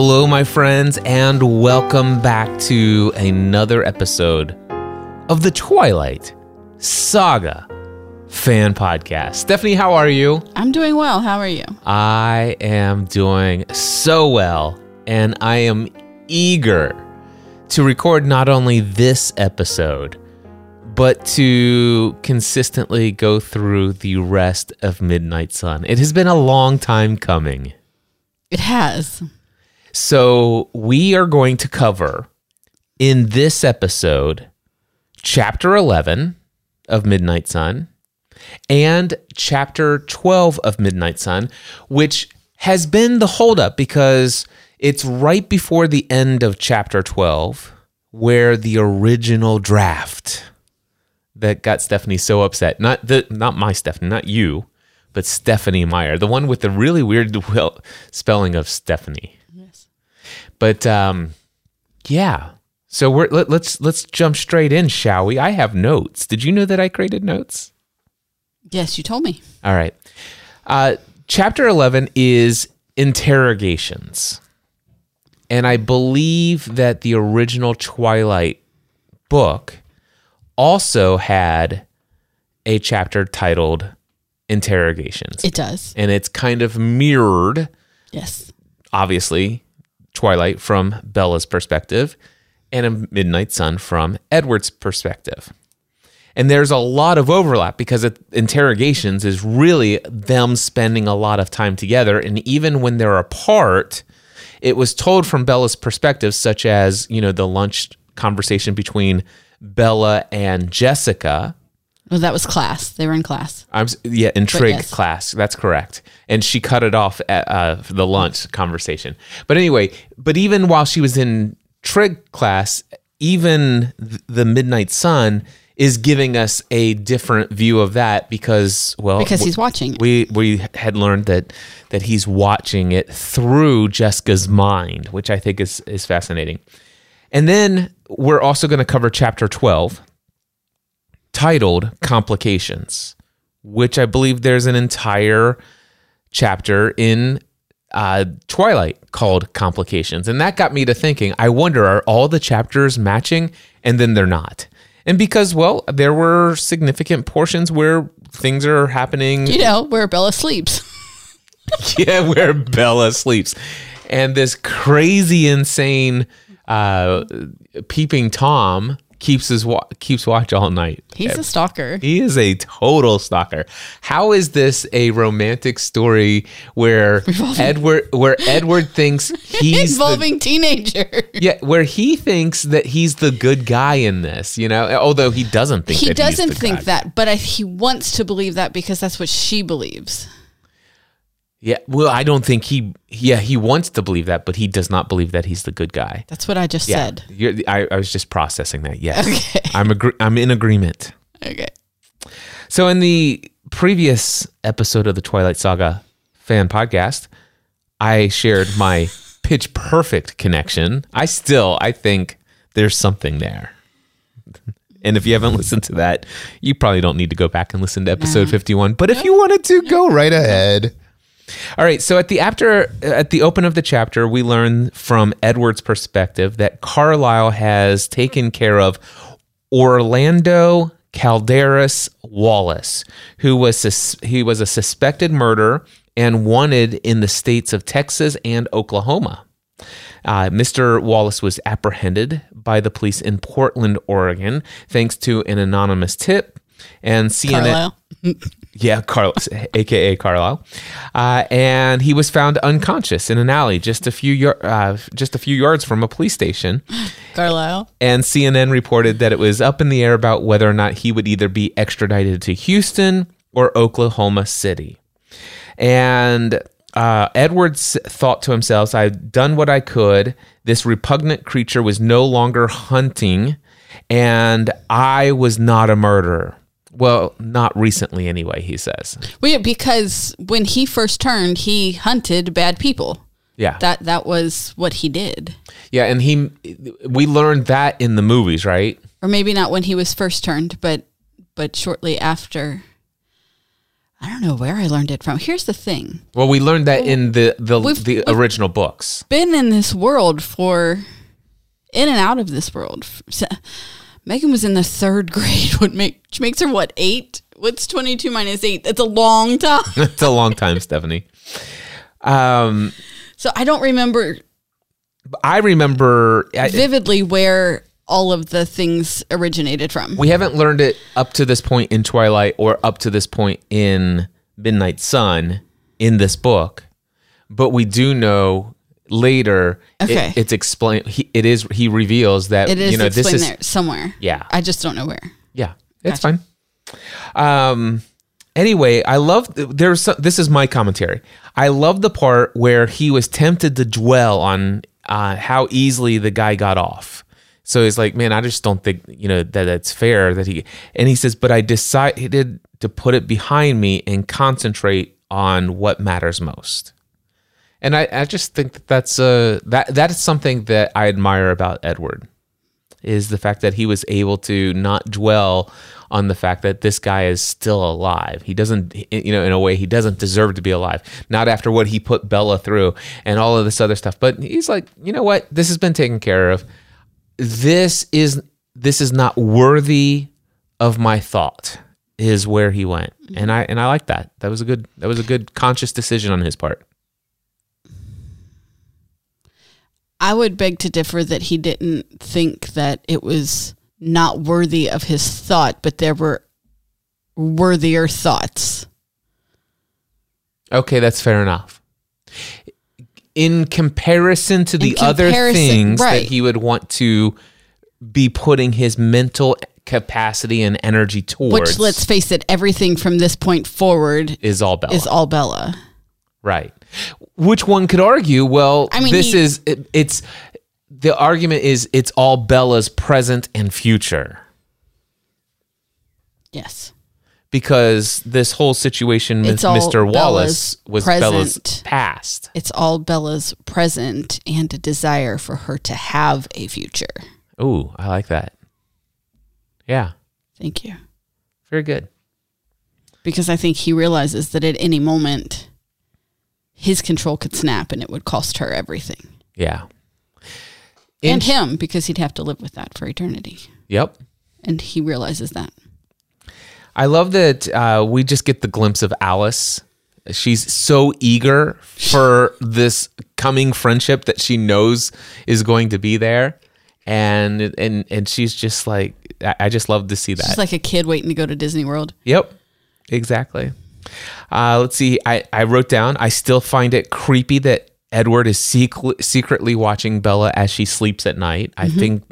Hello, my friends, and welcome back to another episode of the Twilight Saga fan podcast. Stephanie, how are you? I'm doing well. How are you? I am doing so well, and I am eager to record not only this episode, but to consistently go through the rest of Midnight Sun. It has been a long time coming. It has. So, we are going to cover in this episode chapter 11 of Midnight Sun and chapter 12 of Midnight Sun, which has been the holdup because it's right before the end of chapter 12 where the original draft that got Stephanie so upset, not the not my Stephanie, not you, but Stephenie Meyer, the one with the really weird spelling of Stephanie. But um, yeah. So we're let, let's let's jump straight in, shall we? I have notes. Did you know that I created notes? Yes, you told me. All right. Uh, chapter eleven is interrogations, and I believe that the original Twilight book also had a chapter titled interrogations, It does. and it's kind of mirrored Yes. obviously Twilight from Bella's perspective and a Midnight Sun from Edward's perspective. And there's a lot of overlap because it, interrogations is really them spending a lot of time together. And even when they're apart, it was told from Bella's perspective, such as, you know, the lunch conversation between Bella and Jessica. Well, that was class. They were in class. I'm yeah, in trig yes. class. That's correct. And she cut it off at uh, the lunch conversation. But anyway, but even while she was in trig class, even th- the Midnight Sun is giving us a different view of that because well Because he's watching we we had learned that that he's watching it through Jessica's mind, which I think is is fascinating. And then we're also going to cover chapter 12 titled Complications, which I believe there's an entire chapter in uh, Twilight called Complications. And that got me to thinking, I wonder, are all the chapters matching? And then they're not. And because, well, there were significant portions where things are happening You know, where Bella sleeps. yeah, where Bella sleeps. And this crazy, insane, uh, peeping Tom keeps his wa- keeps watch all night. He's a stalker. He is a total stalker. How is this a romantic story where Edward where Edward thinks he's the, Involving teenager. yeah where he thinks that he's the good guy in this, you know, although he doesn't think He that doesn't the think guy. that, but I, he wants to believe that because that's what she believes. Yeah, well, I don't think he yeah, he wants to believe that, but he does not believe that he's the good guy. That's what I just Yeah, said. You're, I, I was just processing that. Yes, Okay. I'm agree- I'm in agreement. Okay. So in the previous episode of the Twilight Saga fan podcast, I shared my pitch perfect connection. I still I think there's something there. And if you haven't listened to that, you probably don't need to go back and listen to episode 51. But if you wanted to, go right ahead. All right, so at the after at the open of the chapter, we learn from Edward's perspective that Carlisle has taken care of Orlando Calderas Wallace, who was sus- he was a suspected murderer and wanted in the states of Texas and Oklahoma. Uh, Mr. Wallace was apprehended by the police in Portland, Oregon, thanks to an anonymous tip. And CNN, Carlisle. yeah, Carlos, aka Carlisle, uh, and he was found unconscious in an alley just a few yar- uh, just a few yards from a police station. Carlisle. And CNN reported that it was up in the air about whether or not he would either be extradited to Houston or Oklahoma City. And uh, Edwards thought to himself, I've done what I could. This repugnant creature was no longer hunting, and I was not a murderer. Well, not recently, anyway, he says. Well, yeah, because when he first turned, he hunted bad people. Yeah. That that was what he did. yeah. And he, we learned that in the movies, right? Or maybe not when he was first turned, but but shortly after. I don't know where I learned it from. Here's the thing. Well, we learned that in the the, We've- the we've- original books. Been in this world for in and out of this world. Megan was in the third grade, what make, which makes her what, eight? What's 22 minus eight? That's a long time. it's a long time, Stephanie. Um, so I don't remember I remember I, vividly where all of the things originated from. we haven't learned it up to this point in Twilight or up to this point in Midnight Sun in this book, but we do know later. it- Okay. it's explained. He, it is. He reveals that It is you know this is there somewhere. yeah I just don't know where. Yeah, it's fine. Um. Anyway, I love there's some, this is my commentary. I love the part where he was tempted to dwell on uh, how easily the guy got off. So he's like, "Man, I just don't think you know that it's fair that he." And he says, "But I decided to put it behind me and concentrate on what matters most." And I, I just think that that's uh that that is something that I admire about Edward is the fact that he was able to not dwell on the fact that this guy is still alive. He doesn't, you know, in a way, he doesn't deserve to be alive. Not after what he put Bella through and all of this other stuff. But he's like, you know what? This has been taken care of. This is this is not worthy of my thought. Is where he went, and I and I like that. That was a good that was a good conscious decision on his part. I would beg to differ that he didn't think that it was not worthy of his thought, but there were worthier thoughts. Okay, that's fair enough. In comparison to the other things right. that he would want to be putting his mental capacity and energy towards, Which, let's face it, everything from this point forward is all Bella. is all Bella. right. Which one could argue, well, I mean, this he- is it, it's the argument is it's all Bella's present and future Yes. because this whole situation with Mr. Wallace Bella's was Bella's past. It's all Bella's present and a desire for her to have a future. Ooh, I like that. Yeah, Thank you. very good. Because I think he realizes that at any moment, his control could snap and it would cost her everything. Yeah. and him, because he'd have to live with that for eternity. Yep. And he realizes that. I love that uh, we just get the glimpse of Alice. She's so eager for this coming friendship that she knows is going to be there, and and and she's just like, I I just love to see that. She's like a kid waiting to go to Disney World. Yep, exactly. Uh, let's see. I, I wrote down. I still find it creepy that Edward is secret, secretly watching Bella as she sleeps at night. I think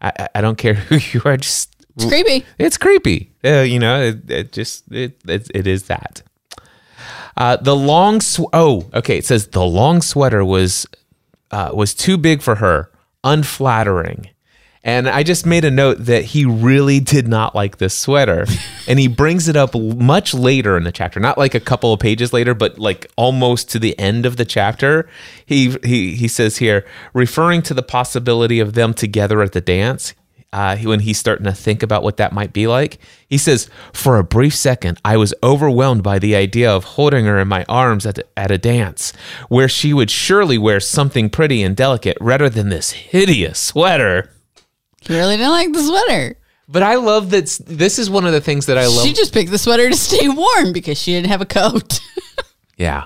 I, I- I don't care who you are. Just It's creepy. it's creepy. Uh, you know, it, it just it, it it is that. Uh, the long sw- oh okay. It says the long sweater was uh, was too big for her, unflattering. And I just made a note that he really did not like this sweater. and he brings it up much later in the chapter, not like a couple of pages later, but like almost to the end of the chapter. He he he says here, referring to the possibility of them together at the dance, uh, when he's starting to think about what that might be like, he says, For a brief second, I was overwhelmed by the idea of holding her in my arms at, at a dance, where she would surely wear something pretty and delicate rather than this hideous sweater. Really didn't like the sweater. But I love that s- this is one of the things that I love. She just picked the sweater to stay warm because she didn't have a coat. Yeah.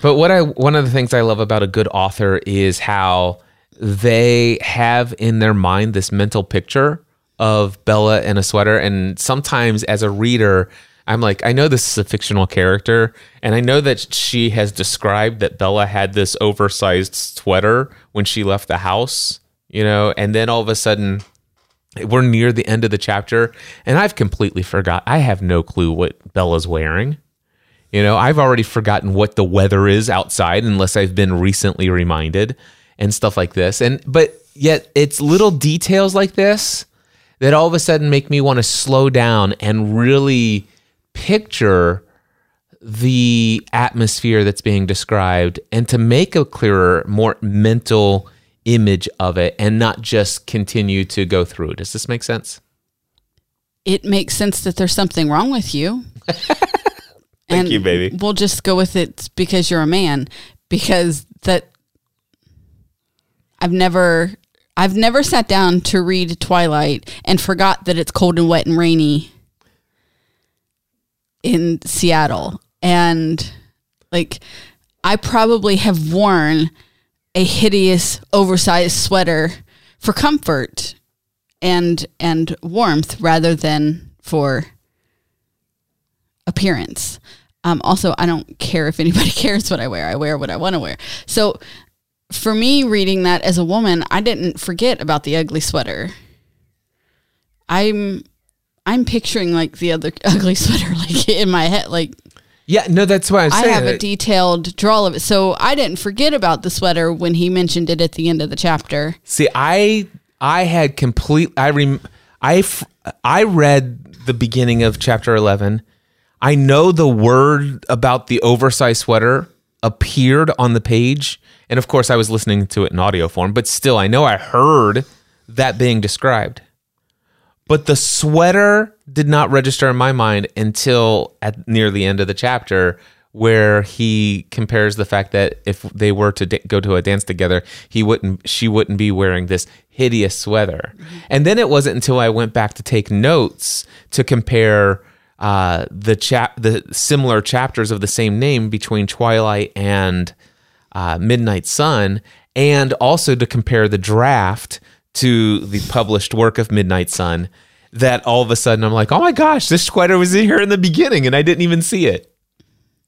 But what I one of the things I love about a good author is how they have in their mind this mental picture of Bella in a sweater and sometimes as a reader I'm like I know this is a fictional character and I know that she has described that Bella had this oversized sweater when she left the house, you know, and then all of a sudden we're near the end of the chapter and I've completely forgot. I have no clue what Bella's wearing. You know, I've already forgotten what the weather is outside unless I've been recently reminded and stuff like this. And but yet it's little details like this that all of a sudden make me want to slow down and really picture the atmosphere that's being described and to make a clearer, more mental image of it and not just continue to go through. it. Does this make sense? it makes sense that there's something wrong with you. Thank you, baby. We'll just go with it because you're a man. Because that I've never I've never sat down to read Twilight and forgot that it's cold and wet and rainy in Seattle. And like I probably have worn a hideous oversized sweater for comfort and and warmth rather than for appearance. Um, also, I don't care if anybody cares what I wear. I wear what I want to wear. So, for me, reading that as a woman, I didn't forget about the ugly sweater. I'm I'm picturing like the other ugly sweater like in my head, like Yeah, no, that's why I'm I saying. have a detailed draw of it. So I didn't forget about the sweater when he mentioned it at the end of the chapter. See, I I had complete. I rem. I f- I read the beginning of chapter eleven. I know the word about the oversized sweater appeared on the page, and of course, I was listening to it in audio form. But still, I know I heard that being described. But the sweater did not register in my mind until at near the end of the chapter, where he compares the fact that if they were to da- go to a dance together, he wouldn't, she wouldn't be wearing this hideous sweater. And then it wasn't until I went back to take notes to compare uh, the chap, the similar chapters of the same name between Twilight and uh, Midnight Sun, and also to compare the draft to the published work of Midnight Sun. That all of a sudden I'm like, oh my gosh, this sweater was here in the beginning and I didn't even see it.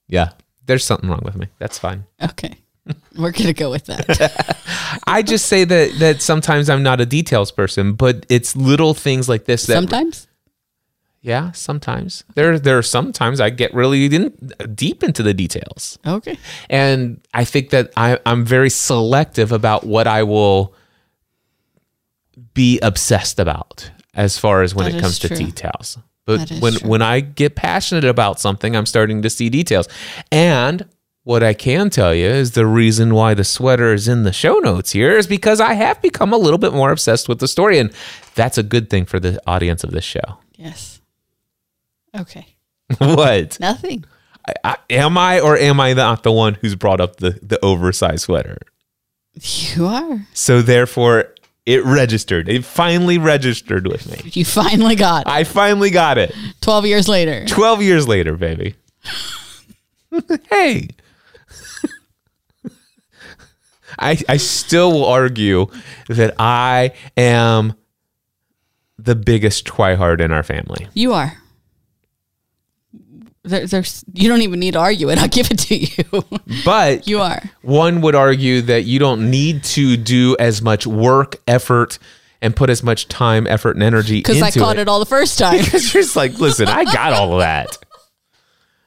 Yeah, there's something wrong with me. That's fine. Okay. We're going to go with that. I just say that that sometimes I'm not a details person, but it's little things like this that Sometimes. yeah, sometimes there there are sometimes I get really in, deep into the details. Okay. and I think that I, I'm very selective about what I will be obsessed about as far as when That it comes is to details. But when true. when I get passionate about something, I'm starting to see details. And what I can tell you is the reason why the sweater is in the show notes here is because I have become a little bit more obsessed with the story, and that's a good thing for the audience of this show. Yes. Okay. what Nothing. I, I, am I or am I not the one who's brought up the the oversized sweater? You are. So therefore, it registered. It finally registered with me. You finally got it. I finally got it. 12 years later. 12 years later, baby. hey. I, I still will argue that I am the biggest twihard in our family. You are. There, there's you don't even need to argue it. I'll give it to you. But you are. one would argue that you don't need to do as much work, effort, and put as much time, effort, and energy Because I caught it. all the first time. Because you're just like, listen, I got all of that.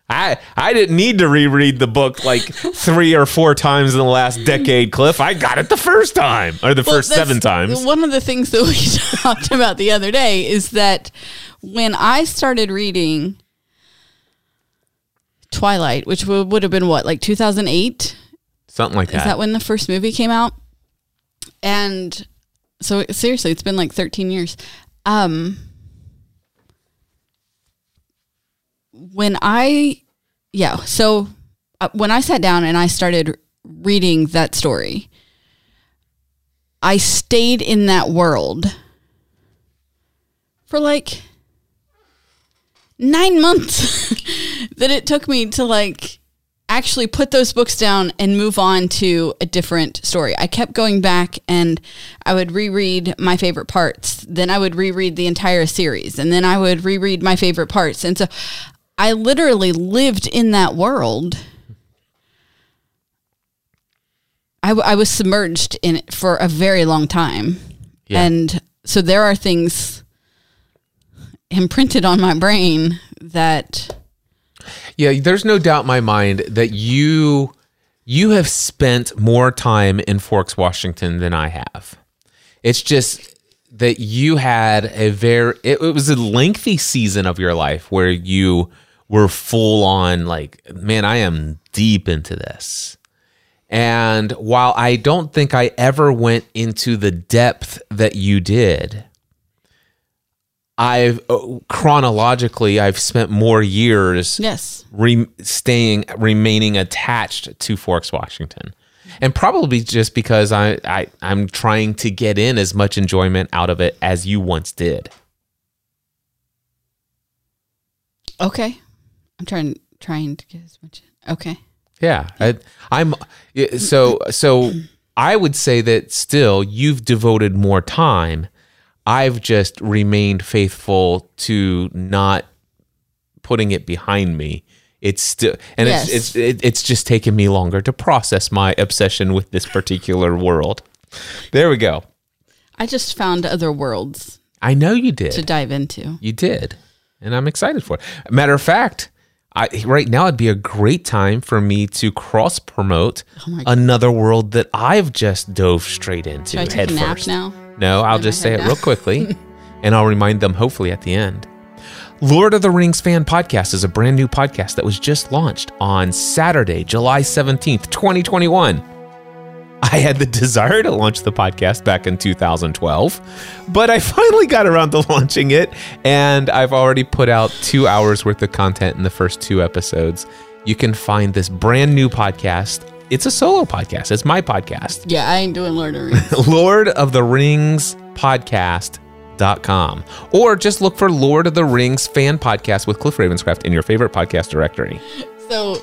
I I didn't need to reread the book like three or four times in the last decade, Cliff. I got it the first time or the Well, first seven times. One of the things that we talked about the other day is that when I started reading Twilight, which would, would have been what, like 2008? Something like Is that. that when the first movie came out? And so seriously, it's been like 13 years. Um when I yeah, so uh, when I sat down and I started reading that story, I stayed in that world for like 9 months that it took me to like actually put those books down and move on to a different story. I kept going back and I would reread my favorite parts. Then I would reread the entire series and then I would reread my favorite parts. And so I literally lived in that world. I, w- I was submerged in it for a very long time. Yeah. And so there are things imprinted on my brain that Yeah, there's no doubt in my mind that you you have spent more time in Forks, Washington than I have. It's just that you had a very it, it was a lengthy season of your life where you were full on like, man, I am deep into this. And while I don't think I ever went into the depth that you did, I've uh, chronologically I've spent more years Yes. re- staying remaining attached to Forks, Washington. And probably just because I, I I'm trying to get in as much enjoyment out of it as you once did. Okay. I'm trying trying to get as much. Okay. Yeah, I, I'm so so. I would say that still you've devoted more time. I've just remained faithful to not putting it behind me. It's still, and Yes. it's it's it's just taken me longer to process my obsession with this particular world. There we go. I just found other worlds I know you did. to dive into. You did. And I'm excited for it. Matter of fact, I, right now it'd be a great time for me to cross promote Oh another world that I've just dove straight into Should I take a nap now? No, I'll just say it real quickly and I'll remind them hopefully at the end. Lord of the Rings Fan Podcast is a brand new podcast that was just launched on Saturday, July 17th, 2021. I had the desire to launch the podcast back in 2012, but I finally got around to launching it, and I've already put out two hours worth of content in the first two episodes. You can find this brand new podcast. It's a solo podcast, it's my podcast. Yeah, I ain't doing Lord of the Rings. Lord of the Rings Podcast dot com, or just look for Lord of the Rings fan podcast with Cliff Ravenscraft in your favorite podcast directory. so,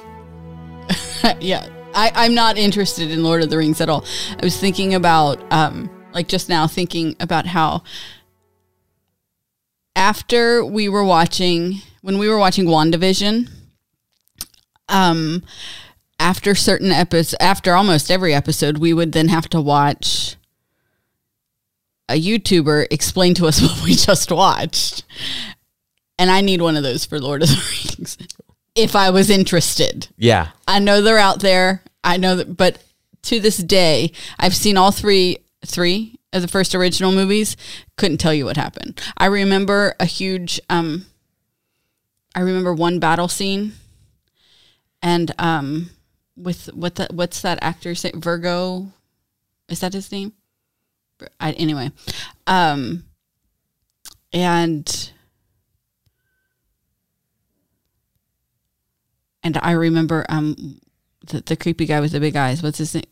yeah, I, I'm not interested in Lord of the Rings at all. I was thinking about, um, like just now, thinking about how after we were watching, when we were watching WandaVision, um, after certain episodes, after almost every episode, we would then have to watch a YouTuber explain to us what we just watched. And I need one of those for Lord of the Rings. If I was interested. Yeah. I know they're out there. I know that, but to this day, I've seen all three three of the first original movies. Couldn't tell you what happened. I remember a huge. Um, I remember one battle scene, and um, with what the, what's that actor say Virgo, is that his name? I, anyway, um, and and I remember um the, the creepy guy with the big eyes. What's his name?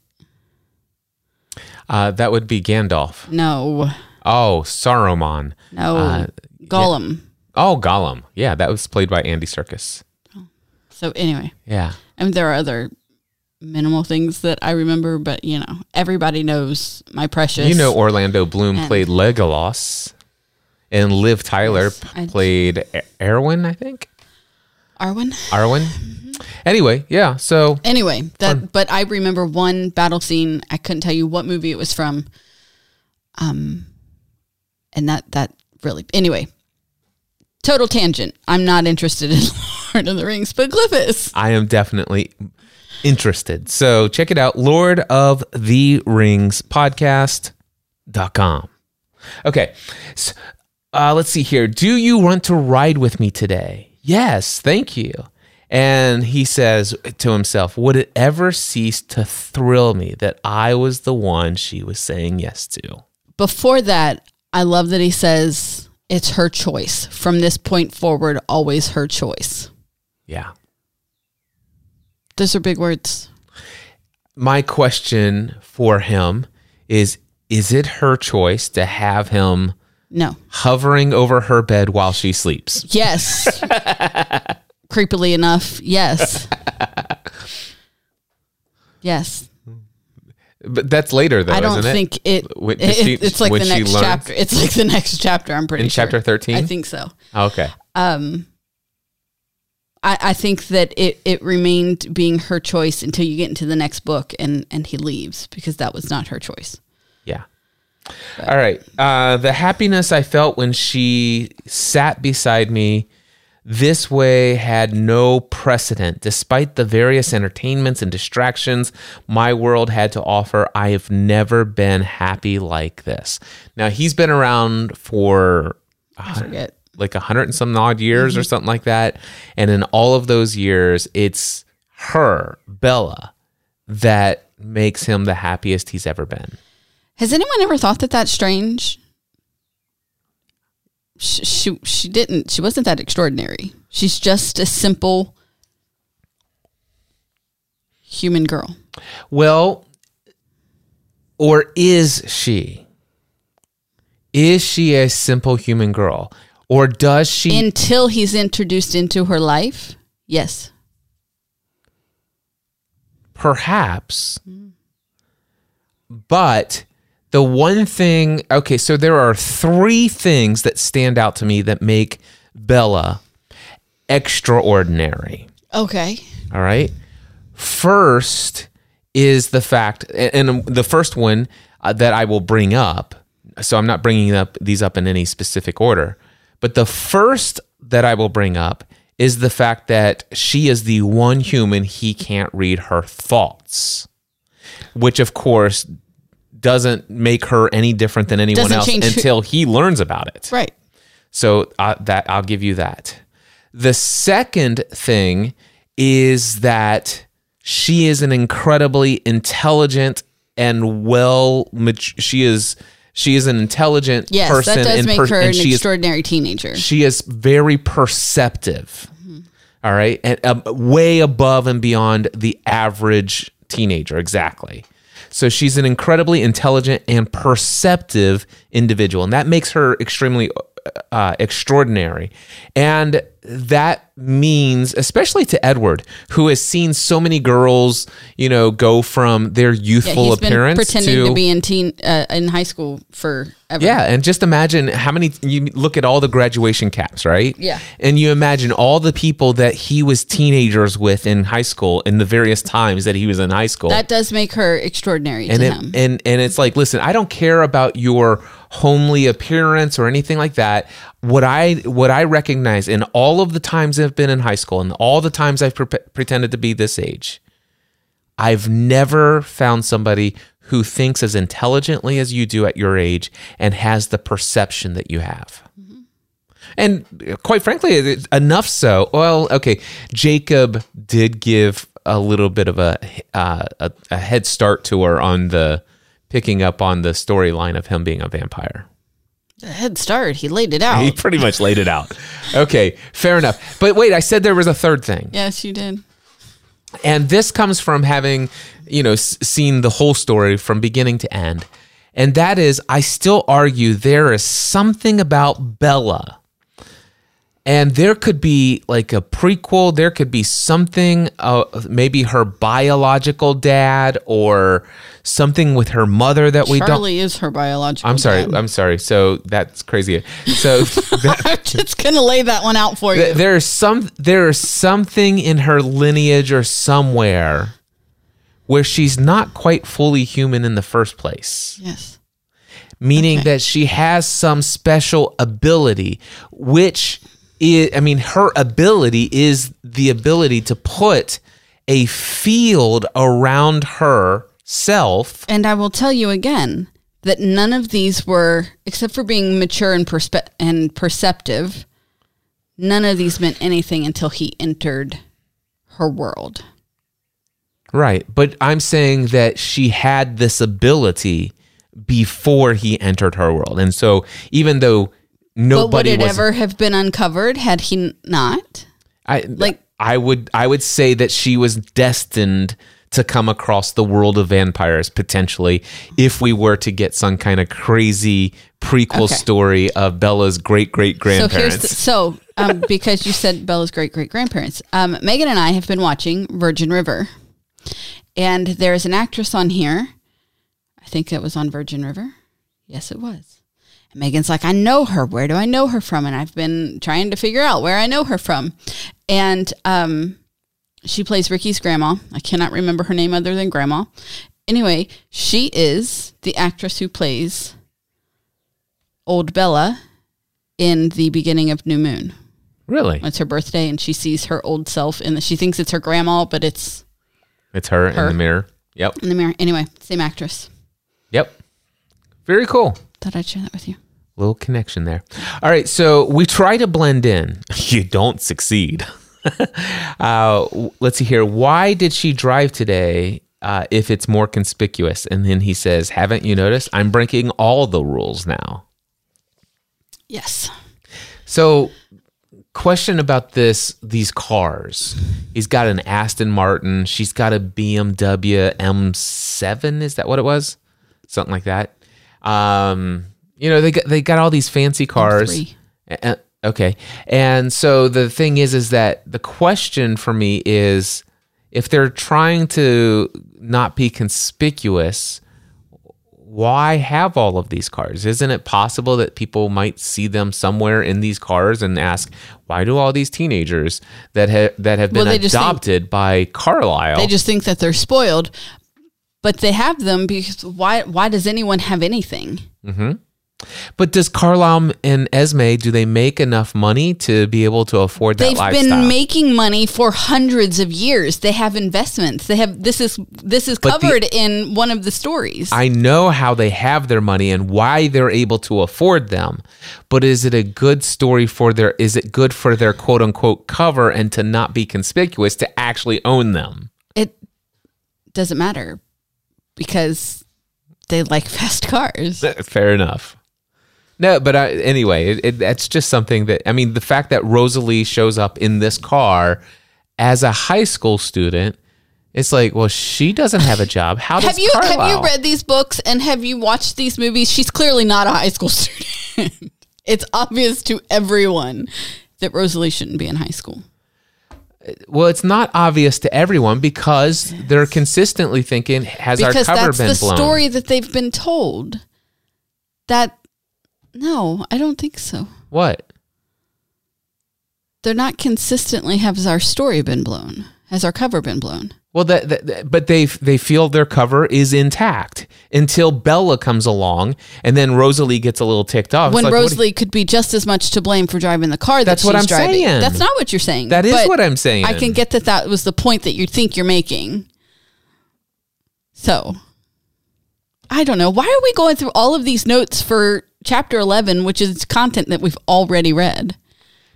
Uh, that would be Gandalf. No, Oh, Saruman. no, Uh, Gollum. Oh, Gollum. Yeah, that was played by Andy Serkis. So anyway, Yeah. I mean there are other minimal things that I remember, but you know everybody knows my precious. You know, Orlando Bloom And- played Legolas, and Liv Tyler Yes, p- played Erwin, I think. Arwen. Arwen. Mm-hmm. Anyway, yeah. So Anyway, that but I remember one battle scene. I couldn't tell you what movie it was from. Um, and that that really anyway. Total tangent. I'm not interested in Lord of the Rings, but Cliff is. I am definitely interested. So check it out, Lord of the Rings podcast.com. Okay. So, uh, let's see here. Do you want to ride with me today? Yes, thank you. And he says to himself, Would it ever cease to thrill me that I was the one she was saying yes to? Before that, I love that he says it's her choice. From this point forward, always her choice. Yeah. Those are big words. My question for him is Is it her choice to have him No. hovering over her bed while she sleeps? Yes. Creepily enough, yes. Yes. But that's later, though, I don't it? think it, When- it- she- it's like the next learns? chapter. It's like the next chapter, I'm pretty sure. In sure. chapter 13? I think so. Oh, okay. Um I, I think that it, it remained being her choice until you get into the next book and, and he leaves because that was not her choice. Yeah. All right. Uh, the happiness I felt when she sat beside me this way had no precedent. Despite the various entertainments and distractions my world had to offer, I have never been happy like this. Now, he's been around for I forget. Like a hundred and some odd years or mm-hmm. something like that. And in all of those years, it's her, Bella, that makes him the happiest he's ever been. Has anyone ever thought that that's strange? she, she she didn't she wasn't that extraordinary. She's just a simple human girl. Well, or is she? Is she a simple human girl? Or does she Until he's introduced into her life. Yes. perhaps but the one thing okay so there are three things that stand out to me that make bella extraordinary Okay. all right first is the fact and the first one uh, that i will bring up so i'm not bringing up these up in any specific order but the first that i will bring up is the fact that she is the one human he can't read her thoughts which of course doesn't make her any different than anyone Doesn't else change who- until he learns about it Right. so uh, that I'll give you that. The second thing is that she is an incredibly intelligent and well. She is she is an intelligent Yes, person, that does and make per- her an she is extraordinary teenager. she is very perceptive. All right, and um, way above and beyond the average teenager. Exactly. So she's an incredibly intelligent and perceptive individual, and that makes her extremely uh, extraordinary. And that means, especially to Edward, who has seen so many girls, you know, go from their Yeah, youthful been appearance pretending to, to, be in teen uh, in high school forever. yeah, and just imagine how many you look at all the graduation caps, right? Yeah. And you imagine all the people that he was teenagers with in high school in the various times that he was in high school. That does make her extraordinary and to it, him. and and it's like, listen, I don't care about your homely appearance or anything like that. What I what I recognize in all of the times I've been in high school and all the times I've pre- pretended to be this age, I've never found somebody who thinks as intelligently as you do at your age and has the perception that you have. And quite frankly, enough so. Well, okay, Jacob did give a little bit of a, uh, a a head start to her on the picking up on the storyline of him being a vampire. Head start. He laid it out. He pretty much laid it out. Okay, fair enough. But wait, I said there was a third thing. yes, you did. And this comes from having, you know, s- seen the whole story from beginning to end. And that is, I still argue there is something about Bella. And there could be like a prequel, there could be something, uh, maybe her biological dad or something with her mother that we don't. Charlie is her biological. I'm sorry. dad. I'm sorry. So that's crazy. So I'm just gonna lay that one out for you. There's some there's something in her lineage or somewhere where she's not quite fully human in the first place yes. meaning Okay. that she has some special ability which i mean her ability is the ability to put a field around herself And I will tell you again that none of these were, except for being mature and perspe- and perceptive, none of these meant anything until he entered her world. right. But i'm saying that she had this ability before he entered her world. And so even though but would it was ever have been uncovered had he not? I Like- I would I would say that she was destined to come across the world of vampires potentially if we were to get some kind of crazy prequel Okay. story of Bella's great great So here's the, grandparents. so um, because you said Bella's great great grandparents, um, Megan and I have been watching Virgin River, and there's an actress on here. I think it was on Virgin River. Yes, it was. And Megan's like, I know her. Where do I know her from? And I've been trying to figure out where I know her from. And um, she plays Ricky's grandma. I cannot remember her name other than grandma. Anyway, she is the actress who plays old Bella in the beginning of New Moon. really? It's her birthday, and she sees her old self, and she thinks it's her grandma, but it's It's her, in the mirror. Yep. in the mirror. Anyway, same actress. Yep. Very cool. Thought I'd share that with you. Little connection there. All right, so we try to blend in. You don't succeed. uh, let's see here. Why did she drive today uh, if it's more conspicuous? And then he says, Haven't you noticed? I'm breaking all the rules now. Yes. So, question about this these cars. He's got an Aston Martin. She's got a BMW M7. Is that what it was? Something like that. Um, you know, they got they got all these fancy cars. Uh, okay. And so the thing is is that the question for me is if they're trying to not be conspicuous, why have all of these cars? Isn't it possible that people might see them somewhere in these cars and ask, why do all these teenagers that have that have been Well, just think- adopted by Carlisle? They just think that they're spoiled, but they have them because why? Why does anyone have anything? But does Carlisle and Esme do they make enough money to be able to afford that They've lifestyle? been making money for hundreds of years. They have investments. They have this is this is But the- covered in one of the stories. I know how they have their money and why they're able to afford them. But is it a good story for their is it good for their quote unquote cover and to not be conspicuous to actually own them? it doesn't matter because they like fast cars. Fair enough. No, but I, anyway, it, it, that's just something that I mean. The fact that Rosalie shows up in this car as a high school student, it's like, well, she doesn't have a job. How does Have you have you read these books and have you watched these movies? She's clearly not a high school student. it's obvious to everyone that Rosalie shouldn't be in high school. Well, it's not obvious to everyone because they're consistently thinking, has because our cover that's been the story that they've been told. That no, I don't think so. What? They're not consistently has our story been blown? Has our cover been blown? Well, that, that, that- but they they feel their cover is intact until Bella comes along, and then Rosalie gets a little ticked off. It's when like, what Rosalie could be just as much to blame for driving the car that That's she's what I'm driving. saying. That's not what you're saying. That is but what I'm saying. I can get that that was the point that you think you're making. So, I don't know. Why are we going through all of these notes for chapter 11, which is content that we've already read?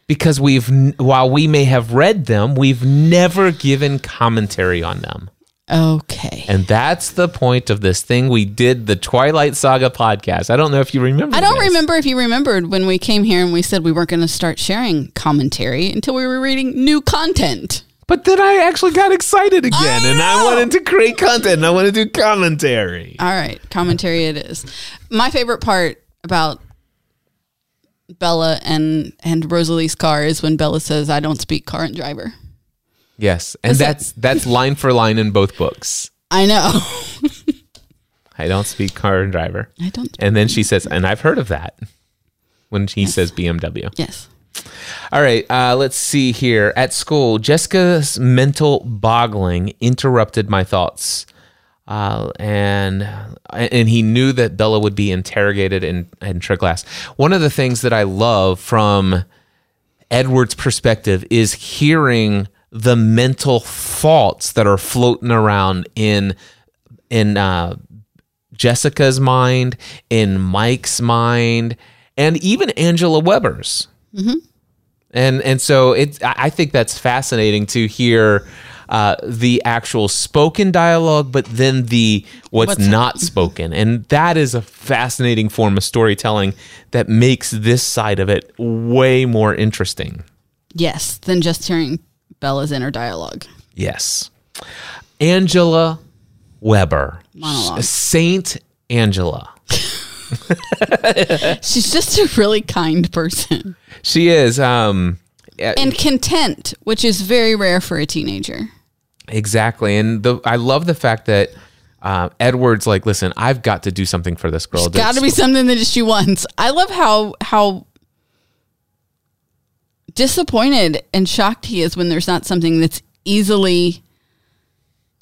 because we've while we may have read them, we've never given commentary on them. Okay. And that's the point of this thing. We did the Twilight Saga podcast. I don't know if you remember. I don't this. remember if you remembered when we came here and we said we weren't going to start sharing commentary until we were reading new content. But then I actually got excited again, I and I wanted to create content. and I want to do commentary. All right, commentary it is. My favorite part about Bella and and Rosalie's car is when Bella says, "I don't speak car and driver." Yes, and that's that's line for line in both books. I know. I don't speak car and driver. I don't. And then she says, and I've heard of that when he says BMW. Yes. All right, uh, let's see here. At school, Jessica's mental boggling interrupted my thoughts. Uh, and and he knew that Bella would be interrogated in, in trig class. One of the things that I love from Edward's perspective is hearing the mental thoughts that are floating around in in uh, Jessica's mind, in Mike's mind, and even Angela Weber's. And and so it's I I think that's fascinating to hear uh, the actual spoken dialogue, but then the what's, What's- not spoken, and that is a fascinating form of storytelling that makes this side of it way more interesting. Yes. Than just hearing Bella's inner dialogue. Yes, Angela Weber, Monologue. Saint Angela. She's just a really kind person She is. Um, and content, which is very rare for a teenager. Exactly, and the I love the fact that uh, Edward's like, listen, I've got to do something for this girl. Got to be something that she wants. I love how how disappointed and shocked he is when there's not something that's easily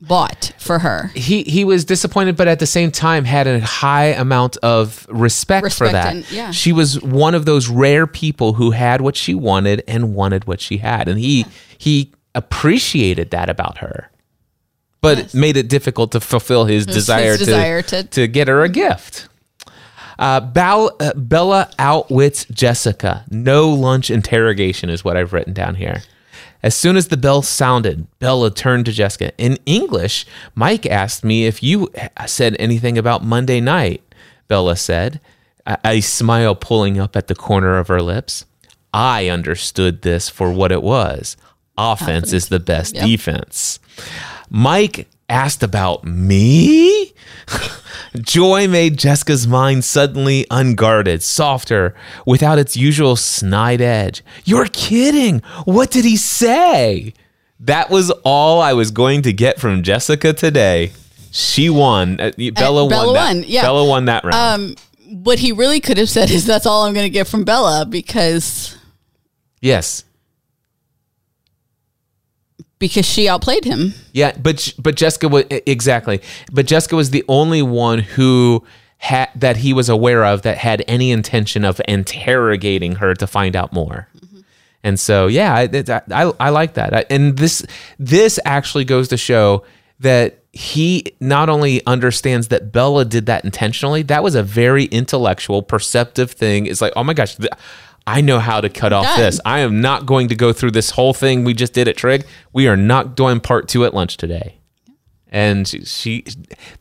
bought for her. He he was disappointed, but at the same time had a high amount of respect, for that. and- yeah. She was one of those rare people who had what she wanted and wanted what she had, and he he appreciated that about her. But Yes. made it difficult to fulfill his, His- desire, his desire to, to- to get her a gift. Uh, Bal- uh, Bella outwits Jessica. No lunch interrogation is what I've written down here. As soon as the bell sounded, Bella turned to Jessica. In English, Mike asked me if you said anything about Monday night, Bella said, a, a smile pulling up at the corner of her lips. I understood this for what it was. Offense, is the best Yep. defense. Mike asked about me? Joy made Jessica's mind suddenly unguarded, softer, without its usual snide edge. You're kidding. What did he say? That was all I was going to get from Jessica today. She won. Uh, Bella, Bella won. That. won, yeah. Bella won that round. Um, what he really could have said is that's all I'm going to get from Bella because yes. Because she outplayed him. Yeah, but but Jessica was exactly. But Jessica was the only one who had that he was aware of that had any intention of interrogating her to find out more. Mm-hmm. And so, yeah, I, I, I, I like that. I- And this this actually goes to show that he not only understands that Bella did that intentionally. That was a very intellectual, perceptive thing. It's like, oh my gosh. th- I know how to cut off Done. this. I am not going to go through this whole thing we just did at Trig. We are not doing part two at lunch today. And she, she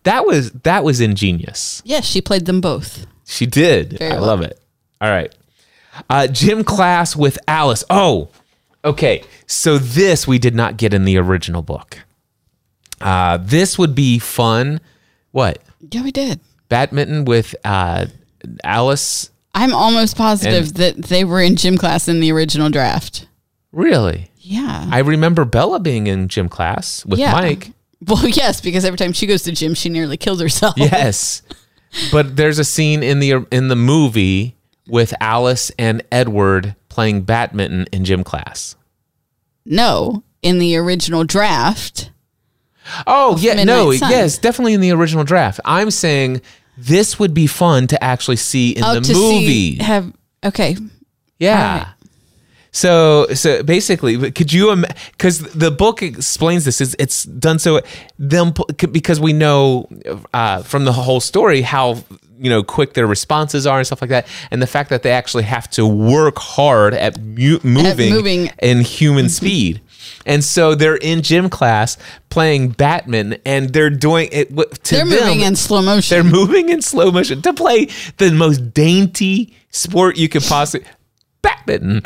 that was that was ingenious. Yes, she played them both. She did. Very I well. love it. All right. Uh, gym class with Alice. Oh, okay. So this we did not get in the original book. Uh, this would be fun. What? Yeah, we did. Badminton with uh, Alice. I'm almost positive And- that they were in gym class in the original draft. Really? Yeah. I remember Bella being in gym class with yeah. Mike. Well, yes, because every time she goes to gym, she nearly kills herself. Yes. But there's a scene in the in the movie with Alice and Edward playing badminton in gym class. No, in the original draft. Oh, yeah, Midnight no, Sun. yes, definitely in the original draft. I'm saying this would be fun to actually see in Oh, the to movie. see have okay. yeah. So, so basically, could you? Because the book explains this. Is it's done so them because we know uh, from the whole story how you know quick their responses are and stuff like that, and the fact that they actually have to work hard at mu- moving, moving. in human speed. And so they're in gym class playing Batman, and they're doing it to They're them, moving in slow motion. They're moving in slow motion to play the most dainty sport you could possibly. Badminton,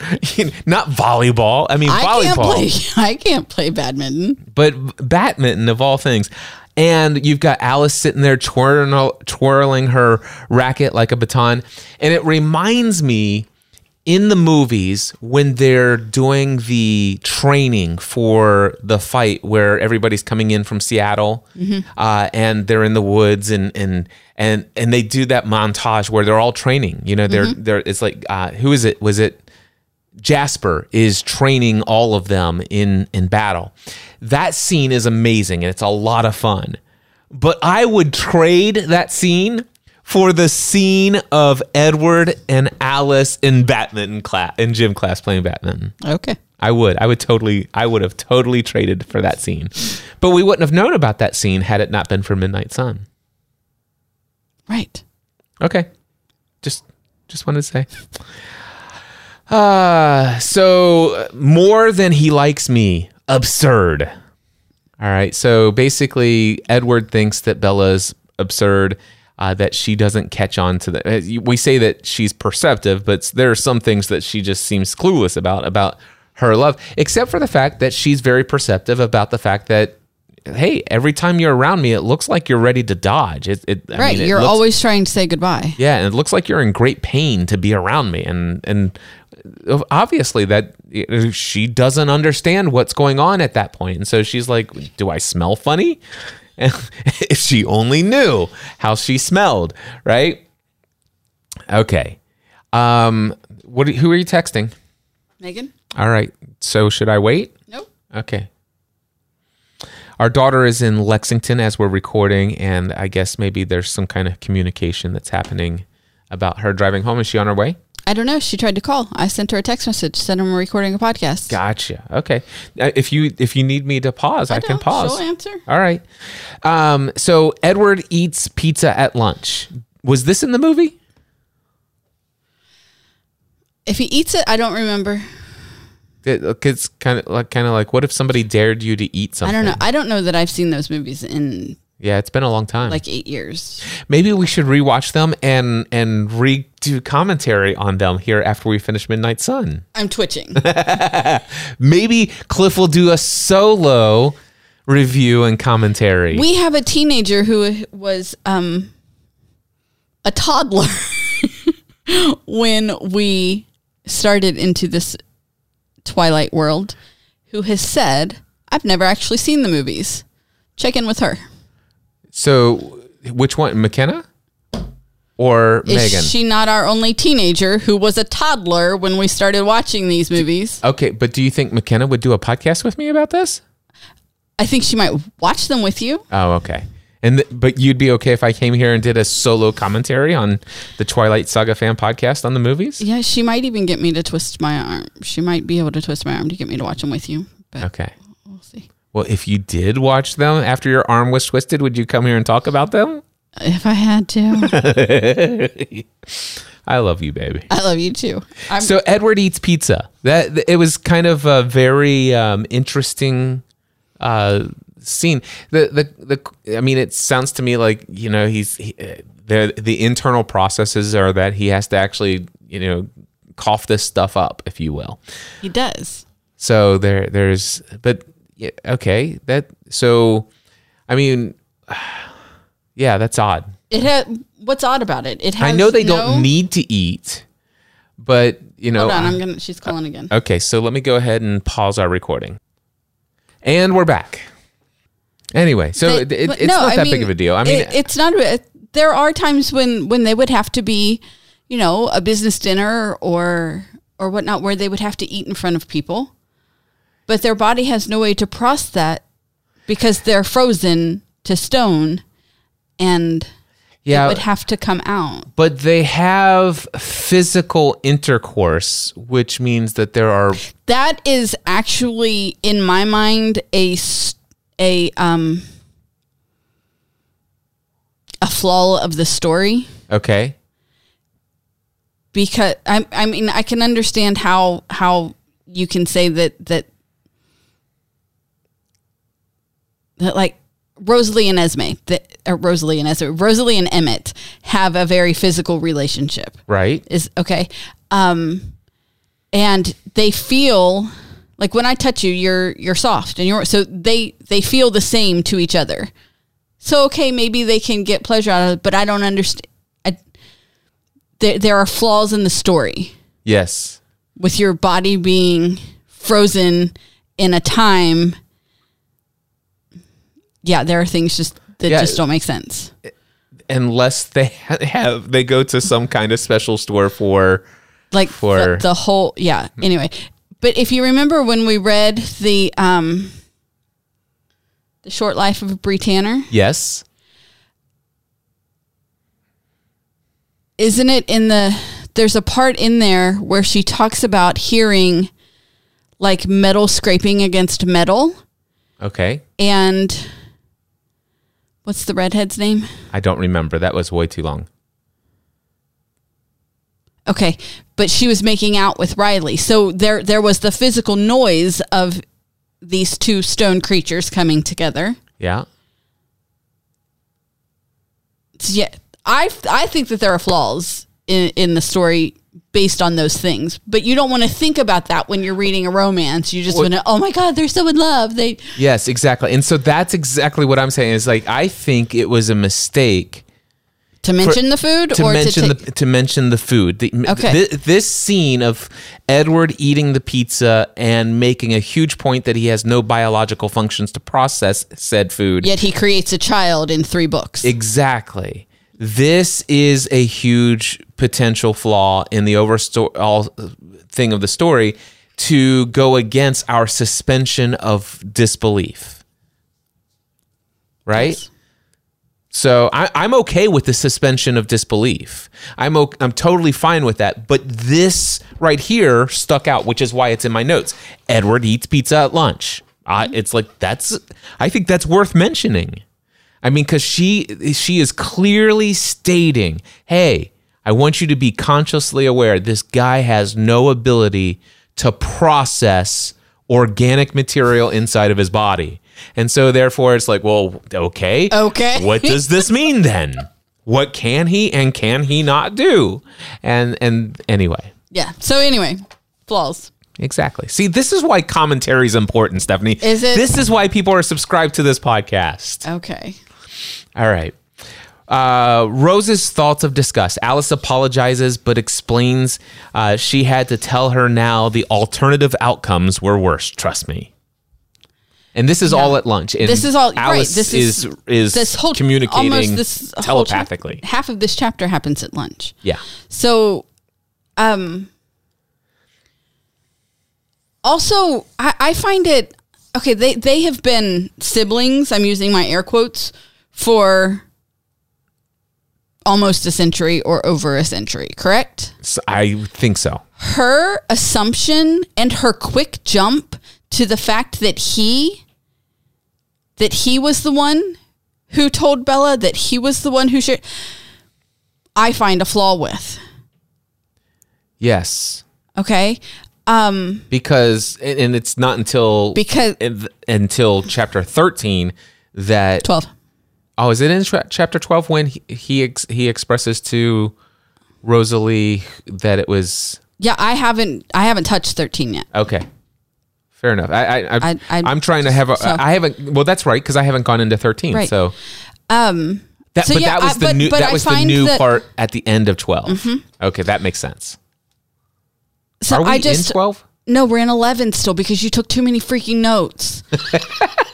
not volleyball. I mean, I volleyball, can't play. I can't play badminton. but badminton of all things. And you've got Alice sitting there twirling her racket like a baton. And it reminds me in the movies when they're doing the training for the fight where everybody's coming in from Seattle uh, and they're in the woods and and and and they do that montage where they're all training. You know, they're they're it's like uh, who is it? Was it Jasper is training all of them in in battle. That scene is amazing and it's a lot of fun. But I would trade that scene for the scene of Edward and Alice in badminton class in gym class playing badminton. Okay. I would. I would totally I would have totally traded for that scene. But we wouldn't have known about that scene had it not been for Midnight Sun. Right. Okay. Just just wanted to say. Uh so more than he likes me. Absurd. All right. So basically Edward thinks that Bella's absurd. Uh, that she doesn't catch on to the. uh, We say that she's perceptive, but there are some things that she just seems clueless about about her love, except for the fact that she's very perceptive about the fact that, hey, every time you're around me, it looks like you're ready to dodge. It, it I Right. mean, it You're looks- always trying to say goodbye. yeah, and it looks like you're in great pain to be around me, and and obviously that she doesn't understand what's going on at that point, and so she's like, "Do I smell funny?" If she only knew how she smelled, right? Okay. Um, what? Who are you texting? Megan? All right. So should I wait? Nope. Okay. Our daughter is in Lexington as we're recording, and I guess maybe there's some kind of communication that's happening about her driving home. Is she on her way? I don't know. She tried to call. I sent her a text message. Said I'm recording a podcast. Gotcha. Okay. Uh, If you if you need me to pause, I, can don't. pause. She'll answer. All right. Um, so Edward eats pizza at lunch. Was this in the movie? If he eats it, I don't remember. It- It's kind of like kind of like what if somebody dared you to eat something? I don't know. I don't know that I've seen those movies in Yeah, it's been a long time. like eight years. Maybe we should rewatch them and and redo commentary on them here after we finish Midnight Sun. I'm twitching. Maybe Cliff will do a solo review and commentary. we have a teenager who was um, a toddler when we started into this Twilight world, who has said, "I've never actually seen the movies." Check in with her. So, which one, McKenna or Megan? Is Megan? she not our only teenager who was a toddler when we started watching these movies? okay, but do you think McKenna would do a podcast with me about this? I think she might watch them with you. Oh, okay. And th- but you'd be okay if I came here and did a solo commentary on the Twilight Saga fan podcast on the movies? Yeah, she might even get me to twist my arm. She might be able to twist my arm to get me to watch them with you. But Okay. we'll see. Well, if you did watch them after your arm was twisted, would you come here and talk about them? If I had to, I love you, baby. I love you too. I'm, So Edward eats pizza. That it was kind of a very um, interesting uh, scene. The, the the I mean, it sounds to me like you know he's he, uh, the the internal processes are that he has to actually you know cough this stuff up, if you will. he does. So there there's but yeah, okay that so I mean yeah that's odd. It had. What's odd about it? It has. I know they no- don't need to eat, but you know Hold on, I'm gonna. She's calling again. Okay, so let me go ahead and pause our recording. And we're back. Anyway, so They- it, it- but it's no, not I that mean, big of a deal. I mean, it- it's not. a- There are times when when they would have to be, you know, a business dinner or or whatnot, where they would have to eat in front of people, but their body has no way to process that because they're frozen to stone, and it would have to come out. but they have physical intercourse, which means that there are That is actually, in my mind, a a um a flaw of the story. okay. because I, I mean I can understand how how you can say that that that like Rosalie and Esme that or Rosalie and Esme Rosalie and Emmett have a very physical relationship Right? is okay um and they feel like when I touch you you're you're soft and you're so they they feel the same to each other so okay maybe they can get pleasure out of it but I don't understand I, there, there are flaws in the story Yes. with your body being frozen in a time yeah there are things just that Yeah. just don't make sense Unless they have they go to some kind of special store for like For- the, the whole yeah anyway but if you remember when we read the um the short life of Bree Tanner yes. isn't it in the there's a part in there where she talks about hearing like metal scraping against metal Okay. and what's the redhead's name I don't remember. That was way too long. Okay, but she was making out with Riley. So there there was the physical noise of these two stone creatures coming together. Yeah. So, yeah, I I think that there are flaws in in the story based on those things. But you don't want to think about that when you're reading a romance. You just want to, oh my god, they're so in love. They Yes, exactly. And so that's exactly what I'm saying is like I think it was a mistake to mention the food to or mention to the to mention the food. The, Okay. thi- this scene of Edward eating the pizza and making a huge point that he has no biological functions to process said food. yet he creates a child in three books. Exactly. This is a huge potential flaw in the overall thing of the story to go against our suspension of disbelief. Right? Yes. So I, I'm okay with the suspension of disbelief. I'm o- I'm totally fine with that. But this right here stuck out, which is why it's in my notes. Edward eats pizza at lunch. I, mm-hmm. it's like that's. I think that's worth mentioning. I mean, because she she is clearly stating, "Hey, I want you to be consciously aware. This guy has no ability to process organic material inside of his body." And so therefore it's like, well, okay. Okay. What does this mean then? What can he and can he not do? And and anyway, Yeah. So anyway, flaws. exactly. See, this is why commentary is important, Stephanie. Is it? This is why people are subscribed to this podcast. Okay. All right. Uh, Rose's thoughts of disgust. Alice apologizes, but explains uh, she had to tell her now the alternative outcomes were worse. Trust me. And this is all at lunch. And This is all Alice This is is is this whole communicating almost this chap- telepathically. half of this chapter happens at lunch. yeah. So, um, also, I, I find it okay. They they have been siblings. I'm using my air quotes for almost a century or over a century. Correct. I think so. Her assumption and her quick jump to the fact that he that he was the one who told Bella that he was the one who shared. I find a flaw with. Yes. Okay. Um, Because and and it's not until Because- until chapter 13 that 12. Oh, is it in tra- chapter 12 when he he, ex- he expresses to Rosalie that it was Yeah, I haven't I haven't touched 13 yet. okay. Fair enough. I, I, I, I'm trying to have a. so- I haven't. Well, that's right because I haven't gone into 13. Right. So Um that, So, but yeah, that was I- the but- new. but that I was the new that- Mm-hmm. part at the end of 12. Okay, that makes sense. so Are we I just in 12? No, we're in 11 still because you took too many freaking notes.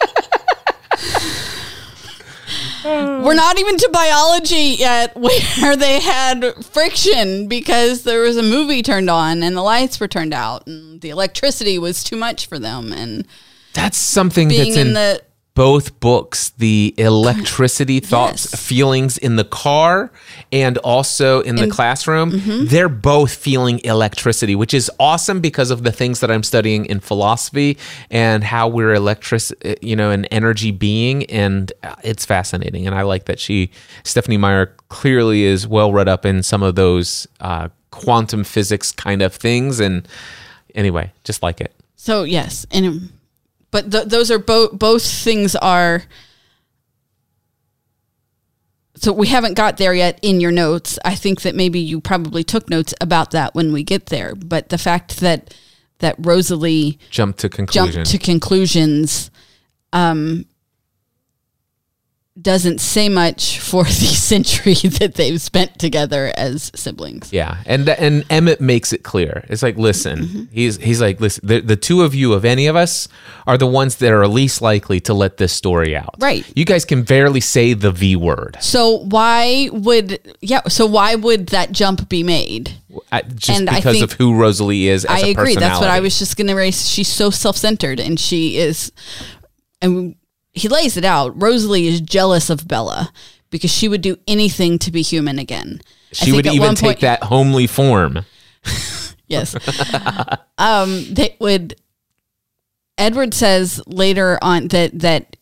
Oh. we're not even to biology yet where they had friction because there was a movie turned on and the lights were turned out and the electricity was too much for them and That's something being that's in, in, the both books the electricity thoughts Yes. feelings in the car and also in the In- classroom Mm-hmm. they're both feeling electricity which is awesome because of the things that i'm studying in philosophy and how we're electric you know an energy being and uh, it's fascinating and i like that she stephenie meyer clearly is well read up in some of those uh, quantum physics kind of things and anyway just like it So yes, and but th- those are both both things are. So we haven't got there yet in your notes. I think that maybe you probably took notes about that when we get there. But the fact that that Rosalie jump to conclusion jumped to conclusions um, doesn't say much for the century that they've spent together as siblings. Yeah, and and Emmett makes it clear. It's like, listen, Mm-hmm. he's he's like, listen, the, the two of you of any of us are the ones that are least likely to let this story out. Right. You guys can barely say the V word, So why would yeah? So why would that jump be made? uh, just And I because of who Rosalie is. As I agree. That's what I was just going to raise. She's so self centered, and she is, and he lays it out. Rosalie is jealous of Bella because she would do anything to be human again. She would even take point- that homely form. Yes. um, they would. Edward says later on that that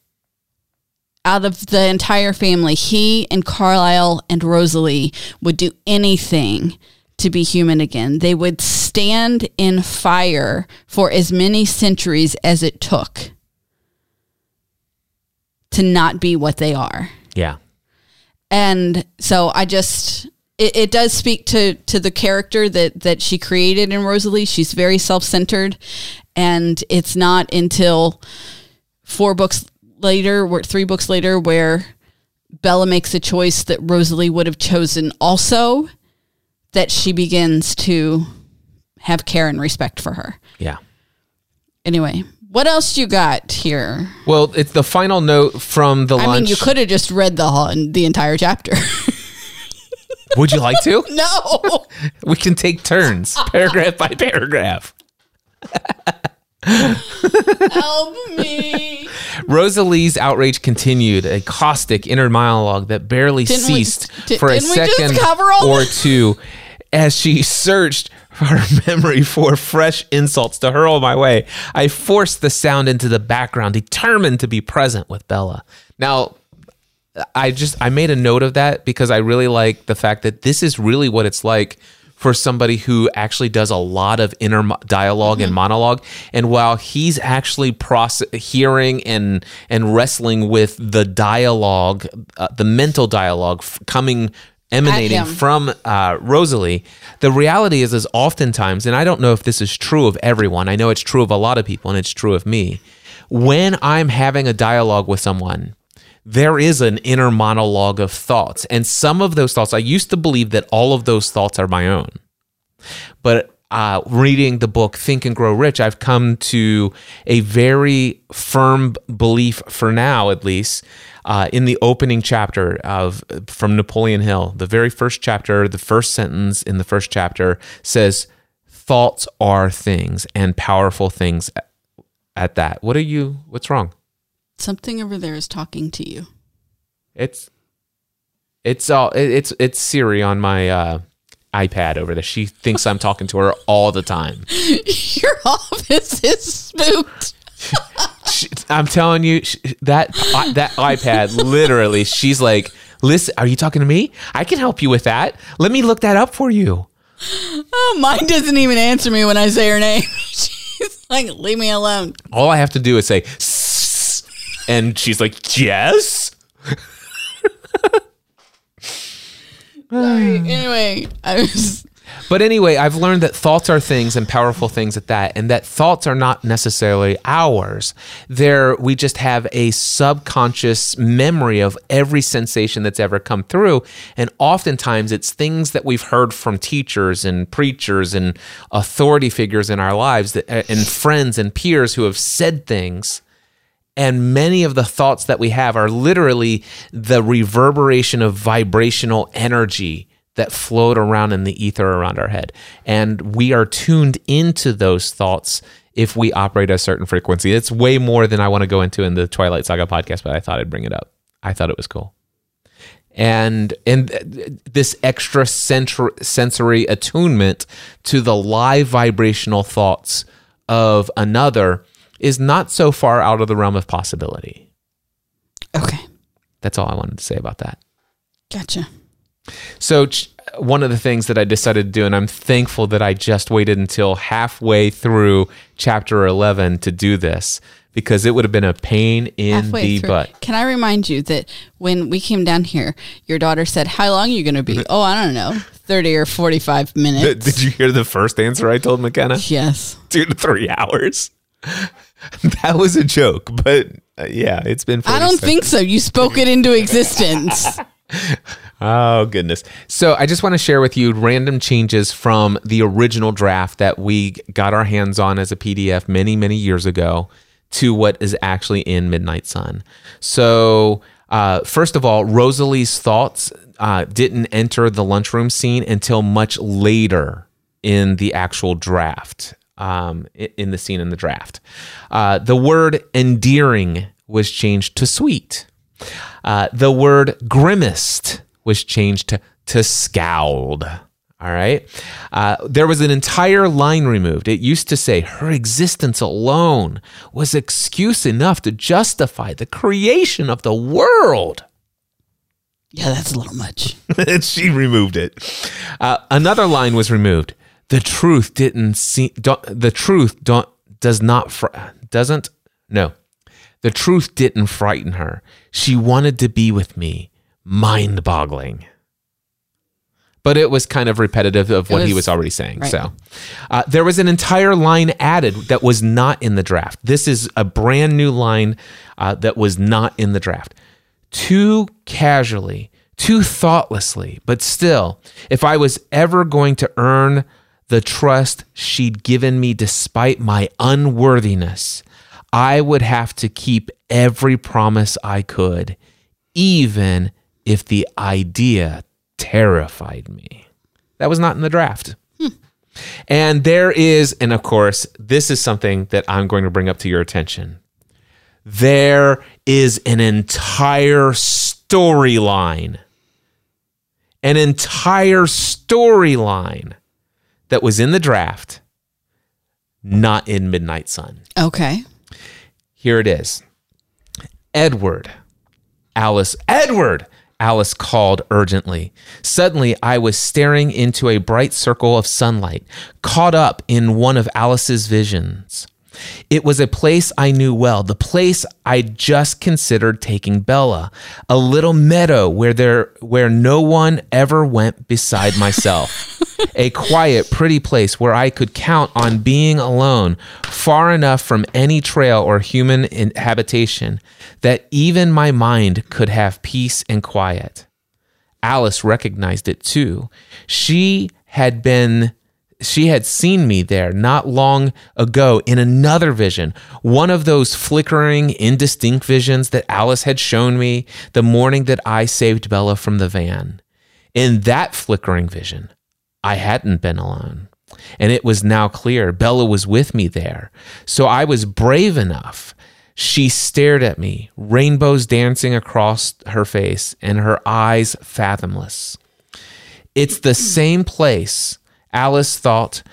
out of the entire family, he and Carlisle and Rosalie would do anything to be human again. They would stand in fire for as many centuries as it took to not be what they are. Yeah, And so I just it, it does speak to to the character that that she created in Rosalie. She's very self-centered and it's not until four books later, or three books later where Bella makes a choice that Rosalie would have chosen also that she begins to have care and respect for her. yeah. Anyway, what else you got here? Well, it's the final note from the I lunch. mean, you could have just read the whole, the entire chapter. Would you like to? no. we can take turns, paragraph by paragraph. Help me. Rosalie's outrage continued, a caustic inner monologue that barely Didn't we- ceased di- for a didn't we just second cover all or two as she searched her memory for fresh insults to hurl my way. I forced the sound into the background, determined to be present with Bella. Now, I just I made a note of that because I really like the fact that this is really what it's like for somebody who actually does a lot of inner dialog and monologue. And while he's actually process- hearing and and wrestling with the dialogue, uh, the mental dialogue f- coming emanating from uh, Rosalie, the reality is is oftentimes, and I don't know if this is true of everyone. I know it's true of a lot of people, and it's true of me. When I'm having a dialogue with someone, there is an inner monologue of thoughts. And some of those thoughts, I used to believe that all of those thoughts are my own. But uh, reading the book Think and Grow Rich, I've come to a very firm belief, for now at least, uh, in the opening chapter of from Napoleon Hill. The very first chapter, the first sentence in the first chapter says, "Thoughts are things, and powerful things." At that, what are you? What's wrong? Something over there is talking to you. It's it's all it's it's Siri on my uh, iPad over there. She thinks I'm talking to her all the time. Your office is spooked. She, I'm telling you that that iPad literally. She's like, "Listen, are you talking to me? I can help you with that. Let me look that up for you." Oh, mine doesn't even answer me when I say her name. She's like, leave me alone. All I have to do is say, "Sss," and she's like, "Yes." Sorry. Hmm. anyway, I was. But anyway, I've learned that thoughts are things and powerful things at that, and that thoughts are not necessarily ours. They're, we just have a subconscious memory of every sensation that's ever come through. And oftentimes it's things that we've heard from teachers and preachers and authority figures in our lives that, uh, and friends and peers who have said things. And many of the thoughts that we have are literally the reverberation of vibrational energy that float around in the ether around our head. And we are tuned into those thoughts if we operate a certain frequency. It's way more than I want to go into in the Twilight Saga podcast, but I thought I'd bring it up. I thought it was cool. And and this extra sensor- sensory attunement to the live vibrational thoughts of another is not so far out of the realm of possibility. Okay. That's all I wanted to say about that. Gotcha. So ch- one of the things that I decided to do, and I'm thankful that I just waited until halfway through chapter 11 to do this, because it would have been a pain in Halfway the through. butt. Can I remind you that when we came down here, your daughter said, How long are you going to be? oh, I don't know, 30 or 45 minutes. Did you hear the first answer I told McKenna? yes. Two to three hours. that was a joke, but uh, yeah, it's been. I don't 46. think so. You spoke it into existence. Oh, goodness. So I just want to share with you random changes from the original draft that we got our hands on as a PDF many, many years ago to what is actually in Midnight Sun. So, uh, first of all, Rosalie's thoughts uh, didn't enter the lunchroom scene until much later in the actual draft, um, in the scene in the draft. Uh, the word endearing was changed to sweet. Uh, the word grimaced was changed to, to scowled. All right. Uh, there was an entire line removed. It used to say her existence alone was excuse enough to justify the creation of the world. yeah, that's a little much. she removed it. Uh, another line was removed. The truth didn't see. Don't, the truth don't does not fr- doesn't no. The truth didn't frighten her. She wanted to be with me. Mind-boggling. But it was kind of repetitive of what he was- was already saying. right. So uh, there was an entire line added that was not in the draft. This is a brand new line uh, that was not in the draft. Too casually, too thoughtlessly, but still, if I was ever going to earn the trust she'd given me despite my unworthiness, I would have to keep every promise I could, even if the idea terrified me. That was not in the draft. Hmm. And there is, and of course, this is something that I'm going to bring up to your attention. There is an entire storyline, an entire storyline that was in the draft, not in Midnight Sun. Okay. Here it is Edward, Alice, Edward, Alice called urgently. Suddenly, I was staring into a bright circle of sunlight, caught up in one of Alice's visions. It was a place I knew well, the place I'd just considered taking Bella, a little meadow where there where no one ever went beside myself. a quiet, pretty place where I could count on being alone, far enough from any trail or human habitation that even my mind could have peace and quiet. Alice recognized it too. She had been she had seen me there not long ago in another vision, one of those flickering, indistinct visions that Alice had shown me the morning that I saved Bella from the van. In that flickering vision, I hadn't been alone. And it was now clear Bella was with me there. So I was brave enough. She stared at me, rainbows dancing across her face and her eyes fathomless. It's the same place Alice thought,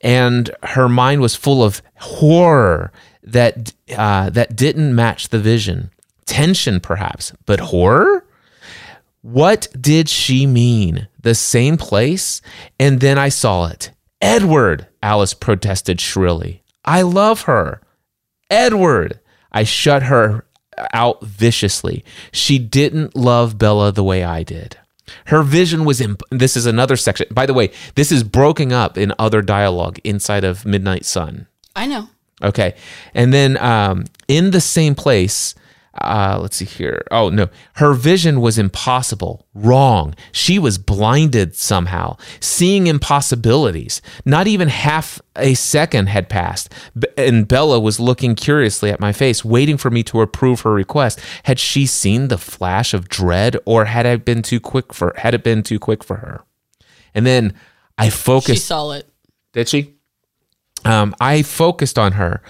and her mind was full of horror that uh, that didn't match the vision. Tension, perhaps, but horror. What did she mean? The same place? And then I saw it. Edward, Alice protested shrilly. I love her. Edward. I shut her out viciously. She didn't love Bella the way I did. Her vision was in. This is another section. By the way, this is broken up in other dialogue inside of Midnight Sun. I know. Okay. And then um, in the same place, uh, let's see here. Oh, no. Her vision was impossible, wrong. She was blinded somehow, seeing impossibilities. Not even half a second had passed, and Bella was looking curiously at my face, waiting for me to approve her request. Had she seen the flash of dread, or had I been too quick for? Had it been too quick for her? And then I focused. She saw it. Did she? Um, I focused on her,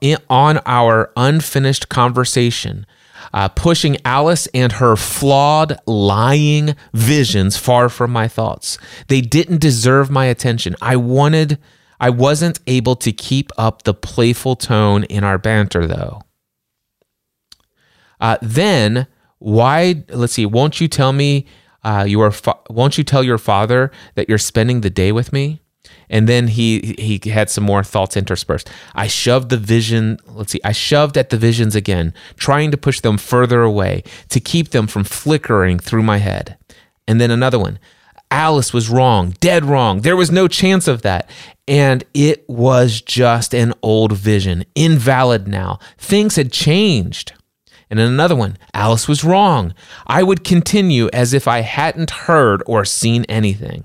in, on our unfinished conversation, uh, pushing Alice and her flawed, lying visions far from my thoughts. They didn't deserve my attention. I wanted, I wasn't able to keep up the playful tone in our banter, though. Uh, then, why? Let's see. Won't you tell me? Uh, your fa- won't you tell your father that you're spending the day with me? And then he he had some more thoughts interspersed. I shoved the vision, let's see, I shoved at the visions again, trying to push them further away, to keep them from flickering through my head. And then another one. Alice was wrong, dead wrong. There was no chance of that. And it was just an old vision, invalid now. Things had changed. And in another one, Alice was wrong. I would continue as if I hadn't heard or seen anything.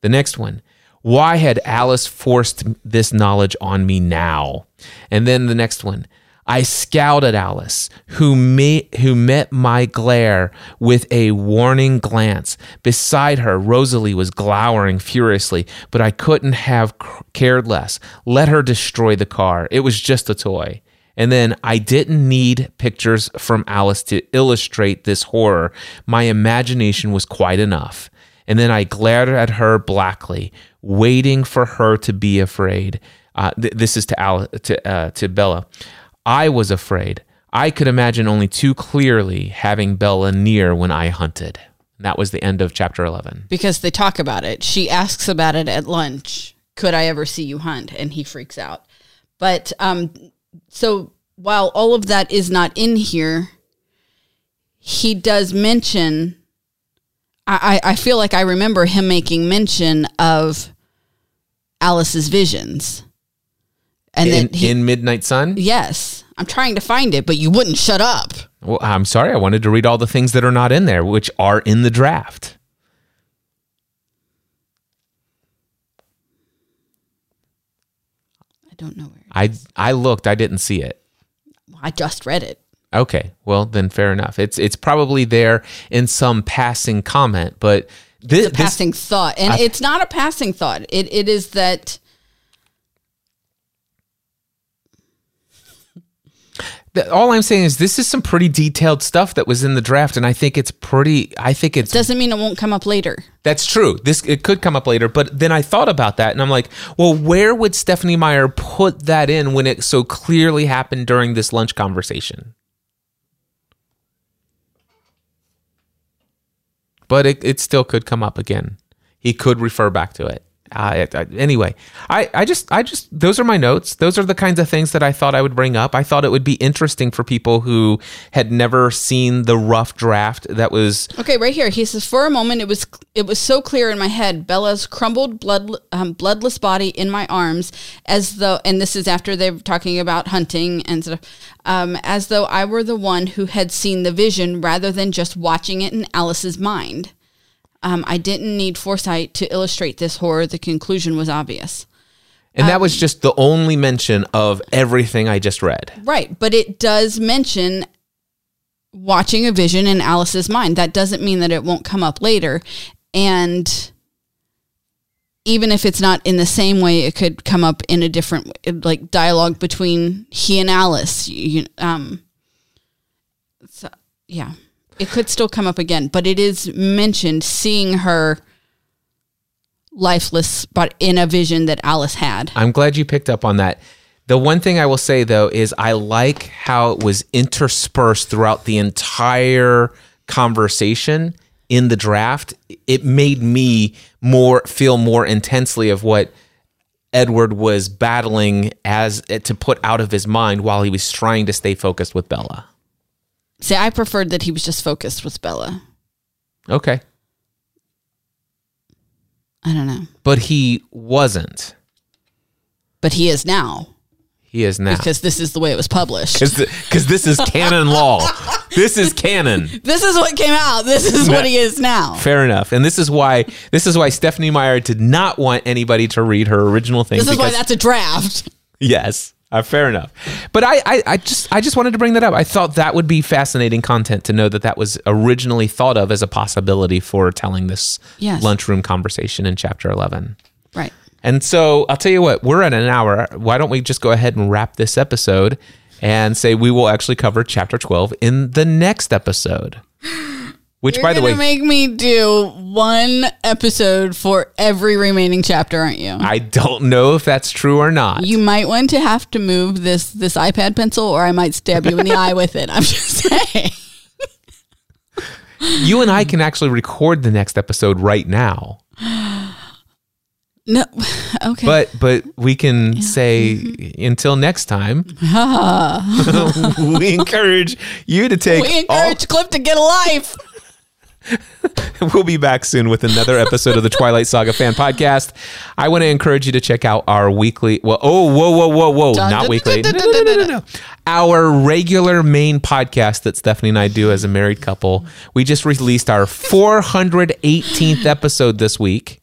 The next one, why had Alice forced this knowledge on me now? And then the next one. I scowled at Alice, who, may, who met my glare with a warning glance. Beside her, Rosalie was glowering furiously, but I couldn't have cared less. Let her destroy the car. It was just a toy. And then I didn't need pictures from Alice to illustrate this horror. My imagination was quite enough. And then I glared at her blackly, waiting for her to be afraid. Uh, th- this is to Al- to uh, to Bella. I was afraid. I could imagine only too clearly having Bella near when I hunted. that was the end of chapter 11. Because they talk about it. She asks about it at lunch. Could I ever see you hunt? And he freaks out. But um, so while all of that is not in here, he does mention I, I feel like I remember him making mention of Alice's visions. And in, then he, in Midnight Sun? Yes. I'm trying to find it, but you wouldn't shut up. Well, I'm sorry. I wanted to read all the things that are not in there, which are in the draft. I don't know where. I I looked. I didn't see it. I just read it. Okay, well then fair enough. It's it's probably there in some passing comment, but this, a passing thought, and I, it's not a passing thought. It it is that. all I'm saying is this is some pretty detailed stuff that was in the draft, and I think it's pretty. I think it's it doesn't mean it won't come up later. That's true. This it could come up later, but then I thought about that, and I'm like, well, where would Stephenie Meyer put that in when it so clearly happened during this lunch conversation? But it, it still could come up again. He could refer back to it. Uh, I- anyway, I, I just, I just, those are my notes. Those are the kinds of things that I thought I would bring up. I thought it would be interesting for people who had never seen the rough draft that was Okay, right here. He says, "For a moment, it was it was so clear in my head. Bella's crumbled, blood, um, bloodless body in my arms, as though, and this is after they're talking about hunting and um, as though I were the one who had seen the vision rather than just watching it in Alice's mind. Um, I didn't need foresight to illustrate this horror. The conclusion was obvious." And that was just the only mention of everything I just read. Right, but it does mention watching a vision in Alice's mind. That doesn't mean that it won't come up later. And even if it's not in the same way, it could come up in a different like dialogue between he and Alice. You, um, so, yeah, it could still come up again, but it is mentioned seeing her lifeless, but in a vision that Alice had. I'm glad you picked up on that. The one thing I will say though is I like how it was interspersed throughout the entire conversation in the draft. It made me more feel more intensely of what Edward was battling as to put out of his mind while he was trying to stay focused with Bella. See, I preferred that he was just focused with Bella. Okay. I don't know. But he wasn't. But he is now He is now. because this is the way it was published. Because this is canon law. This is canon. This is what came out. This is what he is now. Fair enough. And this is why this is why Stephenie Meyer did not want anybody to read her original thing. This is why that's a draft. yes. Uh, fair enough. But I, I, I just I just wanted to bring that up. I thought that would be fascinating content to know that that was originally thought of as a possibility for telling this Yes. lunchroom conversation in chapter 11. Right. And so I'll tell you what, we're at an hour. Why don't we just go ahead and wrap this episode and say we will actually cover chapter 12 in the next episode? Which, You're by the way, make me do one episode for every remaining chapter, aren't you? I don't know if that's true or not. you might want to have to move this this iPad pencil, or I might stab you in the eye with it. I'm just saying. You and I can actually record the next episode right now, No, okay. but but we can say mm-hmm. until next time. we encourage you to take we all encourage Cliff to get a life. we'll be back soon with another episode of the Twilight Saga fan podcast. I want to encourage you to check out our weekly. Well, oh, whoa, whoa, whoa, whoa, not weekly. No, no, no, no, no. Our regular main podcast that Stephanie and I do as a married couple. We just released our 418th episode this week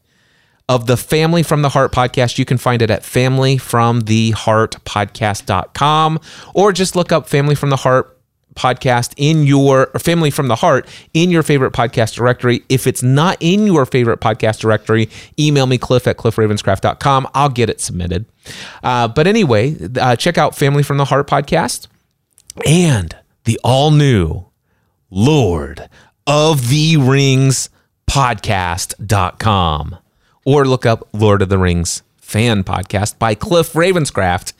of the Family from the Heart podcast. You can find it at familyfromtheheartpodcast.com or just look up Family from the Heart podcast in your Family from the Heart in your favorite podcast directory. If it's not in your favorite podcast directory, email me cliff at cliffravenscraft.com. I'll get it submitted. Uh, but anyway, uh, check out Family from the Heart podcast and the all new Lord of the Rings podcast.com or look up Lord of the Rings fan podcast by Cliff Ravenscraft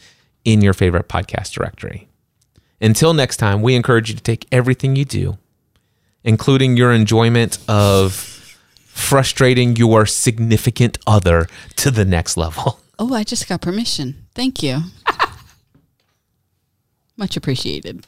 in your favorite podcast directory. Until next time, we encourage you to take everything you do, including your enjoyment of frustrating your significant other to the next level. Oh, I just got permission. Thank you. Much appreciated.